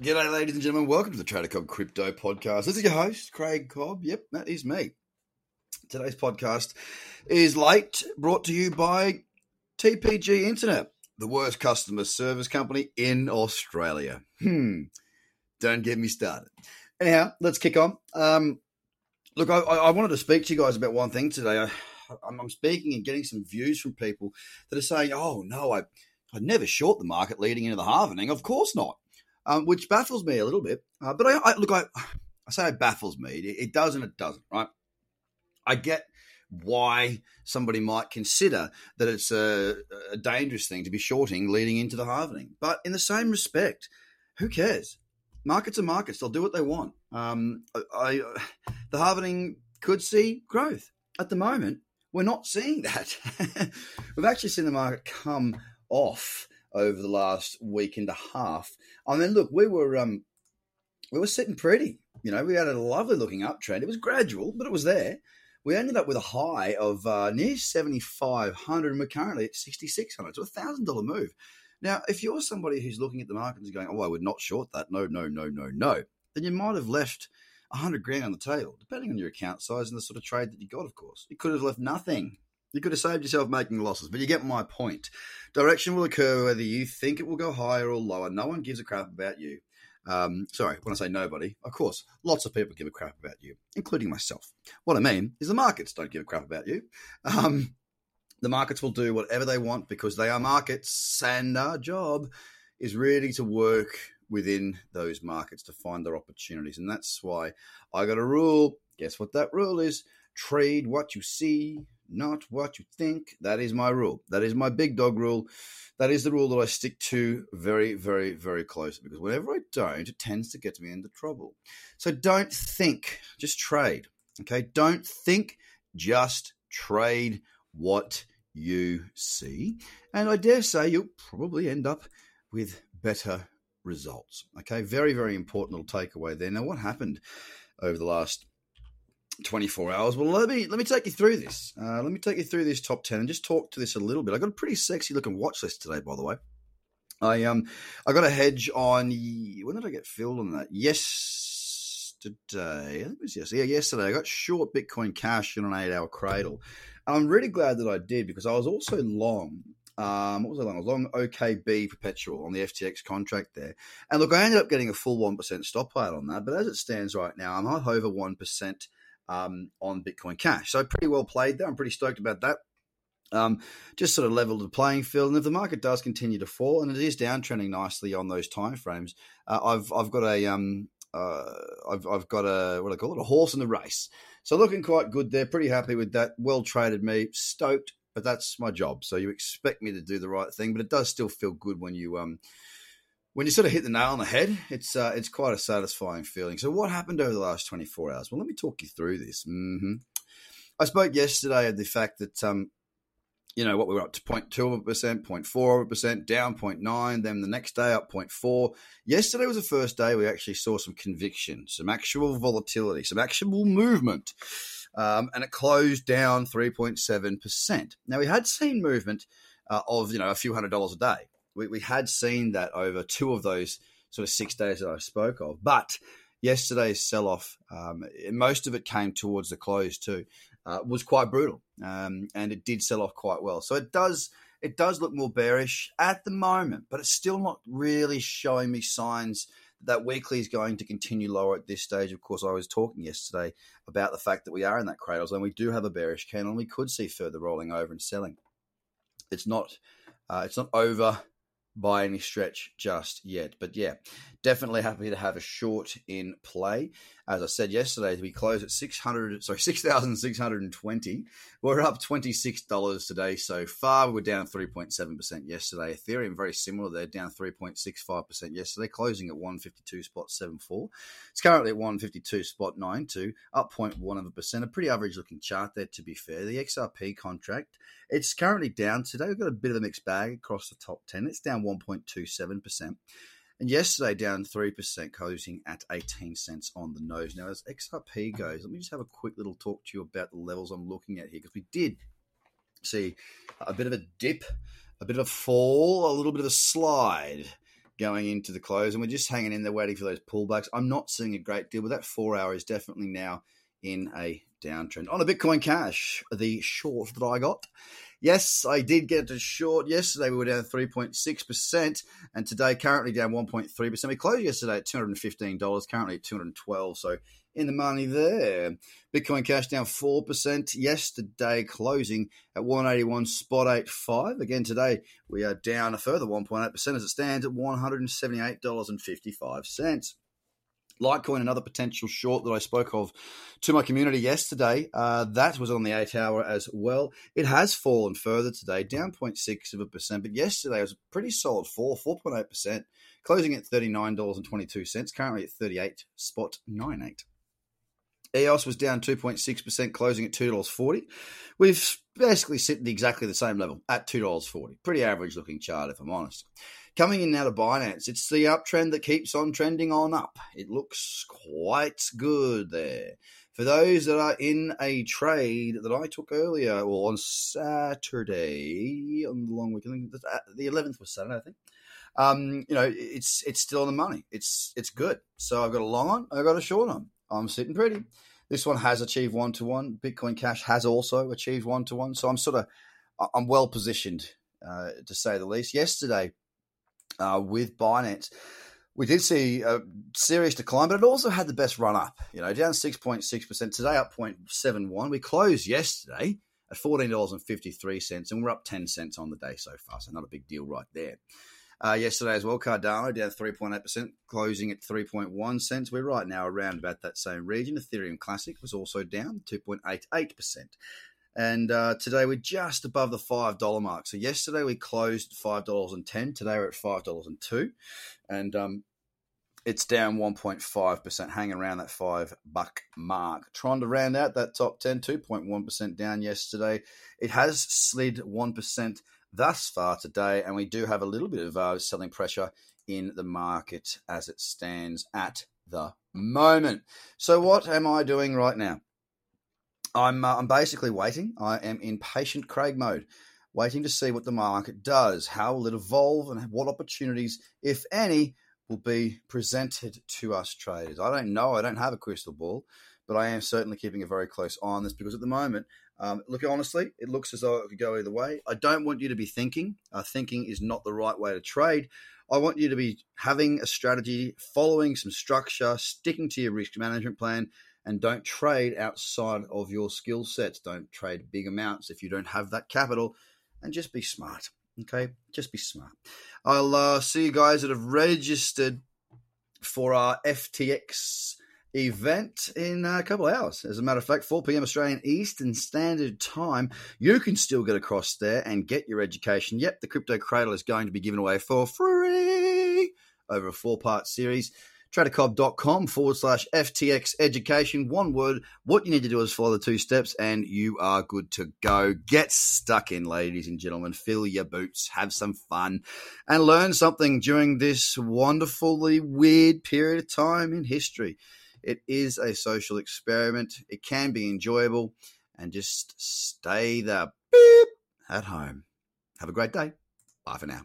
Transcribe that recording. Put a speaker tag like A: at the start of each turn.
A: G'day, ladies and gentlemen. Welcome to the Trader Cobb Crypto Podcast. This is your host, Craig Cobb. Yep, that is me. Today's podcast is late, brought to you by TPG Internet, the worst customer service company in Australia. Hmm, don't get me started. Anyhow, let's kick on. Um, look, I, I wanted to speak to you guys about one thing today. I, I'm speaking and getting some views from people that are saying, "Oh no, I I never short the market leading into the halvening." Of course not um, which baffles me a little bit. Uh, but I, I, look, I, I say it baffles me. It, it does and it doesn't, right? I get why somebody might consider that it's a, a, dangerous thing to be shorting leading into the halvening. But in the same respect, who cares? Markets are markets; they'll do what they want. Um, I, I, the halvening could see growth. At the moment, we're not seeing that. We've actually seen the market come off over the last week and a half. I mean, look, we were um, we were sitting pretty. You know, we had a lovely looking uptrend. It was gradual, but it was there. We ended up with a high of uh, near seventy five hundred, and we're currently at sixty six hundred. So a thousand dollar move. Now, if you're somebody who's looking at the market and going, "Oh, I would not short that," no, no, no, no, no, then you might have left a hundred grand on the table, depending on your account size and the sort of trade that you got. Of course, you could have left nothing you could have saved yourself making losses, but you get my point. Direction will occur whether you think it will go higher or lower. No one gives a crap about you. Um, sorry, when I say nobody, of course, lots of people give a crap about you, including myself. What I mean is the markets don't give a crap about you. Um, the markets will do whatever they want because they are markets, and our job is really to work within those markets to find their opportunities. And that's why I got a rule. Guess what that rule is? Trade what you see, not what you think. That is my rule. That is my big dog rule. That is the rule that I stick to very, very, very closely because whenever I don't, it tends to get me into trouble. So don't think, just trade. Okay. Don't think, just trade what you see. And I dare say you'll probably end up with better results. Okay. Very, very important little takeaway there. Now, what happened over the last 24 hours. Well, let me let me take you through this. Uh, let me take you through this top 10 and just talk to this a little bit. I got a pretty sexy looking watch list today, by the way. I um I got a hedge on when did I get filled on that? Yesterday, I think it was yesterday. Yeah, yesterday I got short Bitcoin Cash in an eight hour cradle, and I'm really glad that I did because I was also long. Um, what was I long? I was long OKB perpetual on the FTX contract there, and look, I ended up getting a full one percent stop out on that. But as it stands right now, I'm over one percent um, on Bitcoin Cash. So pretty well played there. I'm pretty stoked about that. Um, just sort of leveled the playing field. And if the market does continue to fall, and it is downtrending nicely on those time frames, uh, I've I've got a um, uh, I've I've got a what do I call it a horse in the race. So looking quite good there. Pretty happy with that. Well traded me. Stoked, but that's my job. So you expect me to do the right thing, but it does still feel good when you um when you sort of hit the nail on the head, it's uh, it's quite a satisfying feeling. So, what happened over the last 24 hours? Well, let me talk you through this. Mm-hmm. I spoke yesterday of the fact that, um, you know, what we were up to 0.2 percent, 0.4 percent, down 0.9, then the next day up 0.4. Yesterday was the first day we actually saw some conviction, some actual volatility, some actual movement. Um, and it closed down 3.7%. Now, we had seen movement uh, of, you know, a few hundred dollars a day we, we had seen that over two of those sort of six days that I spoke of. But yesterday's sell off, um, most of it came towards the close too, uh, was quite brutal, um, and it did sell off quite well. So it does it does look more bearish at the moment, but it's still not really showing me signs that weekly is going to continue lower at this stage. Of course, I was talking yesterday about the fact that we are in that cradle zone. We do have a bearish candle, and we could see further rolling over and selling. It's not uh, it's not over by any stretch just yet. But yeah, definitely happy to have a short in play. As I said yesterday, we closed at 600, sorry, 6,620. We're up $26 today so far. We were down 3.7% yesterday. Ethereum, very similar. They're down 3.65% yesterday, closing at 152 spot 74. It's currently at 152 spot 92, up 0.1%. A pretty average looking chart there, to be fair. The XRP contract, it's currently down today. We've got a bit of a mixed bag across the top 10. It's down 1.27%. And yesterday down 3%, closing at 18 cents on the nose. Now, as XRP mm-hmm. goes, let me just have a quick little talk to you about the levels I'm looking at here because we did see a bit of a dip, a bit of a fall, a little bit of a slide going into the close, and we're just hanging in there waiting for those pullbacks. I'm not seeing a great deal, but that four hour is definitely now in a downtrend. On a Bitcoin Cash, the short that I got. Yes, I did get a short yesterday. We were down 3.6%, and today currently down 1.3%. We closed yesterday at $215, currently at 212 so in the money there. Bitcoin Cash down 4% yesterday, closing at 181 spot 85. Again, today we are down a further 1.8% as it stands at $178.55. Litecoin, another potential short that I spoke of to my community yesterday. Uh, that was on the eight hour as well. It has fallen further today, down 0.6 of a percent, but yesterday was a pretty solid fall, 4.8 percent, closing at $39.22, currently at 38 spot 98. EOS was down 2.6%, closing at $2.40. We've basically sitting exactly the same level at $2.40. Pretty average looking chart, if I'm honest. Coming in now to Binance, it's the uptrend that keeps on trending on up. It looks quite good there. For those that are in a trade that I took earlier, well, on Saturday, on the long weekend, the 11th was Saturday, I think. Um, you know, it's it's still on the money. It's it's good. So I've got a long on, I've got a short on. I'm sitting pretty. This one has achieved one to one. Bitcoin Cash has also achieved one to one. So I'm sort of I'm well positioned uh, to say the least. Yesterday, uh, with Binance, we did see a serious decline, but it also had the best run up. You know, down six point six percent today, up 0.71. We closed yesterday at fourteen dollars and we're up ten cents on the day so far. So not a big deal right there. Uh, yesterday as well, Cardano down 3.8%, closing at 3.1 cents. We're right now around about that same region. Ethereum Classic was also down 2.88%. And uh, today we're just above the $5 mark. So yesterday we closed five dollars and ten. Today we're at $5.02. And um, it's down 1.5%, hanging around that five buck mark. Trying to round out that top 10, 2.1% down yesterday. It has slid 1% thus far today, and we do have a little bit of uh, selling pressure in the market as it stands at the moment. So, what am I doing right now? I'm uh, I'm basically waiting. I am in patient Craig mode, waiting to see what the market does, how will it evolve, and what opportunities, if any, will be presented to us traders. I don't know. I don't have a crystal ball, but I am certainly keeping a very close eye on this because at the moment um, look, honestly, it looks as though it could go either way. I don't want you to be thinking. Uh, thinking is not the right way to trade. I want you to be having a strategy, following some structure, sticking to your risk management plan, and don't trade outside of your skill sets. Don't trade big amounts if you don't have that capital, and just be smart. Okay, just be smart. I'll uh, see you guys that have registered for our FTX event in a couple hours. As a matter of fact, 4 p.m. Australian Eastern Standard Time. You can still get across there and get your education. Yep, the Crypto Cradle is going to be given away for free over a four part series. Tradercobb.com forward slash FTX education. One word. What you need to do is follow the two steps and you are good to go. Get stuck in, ladies and gentlemen. Fill your boots, have some fun, and learn something during this wonderfully weird period of time in history. It is a social experiment. It can be enjoyable, and just stay the beep at home. Have a great day. Bye for now.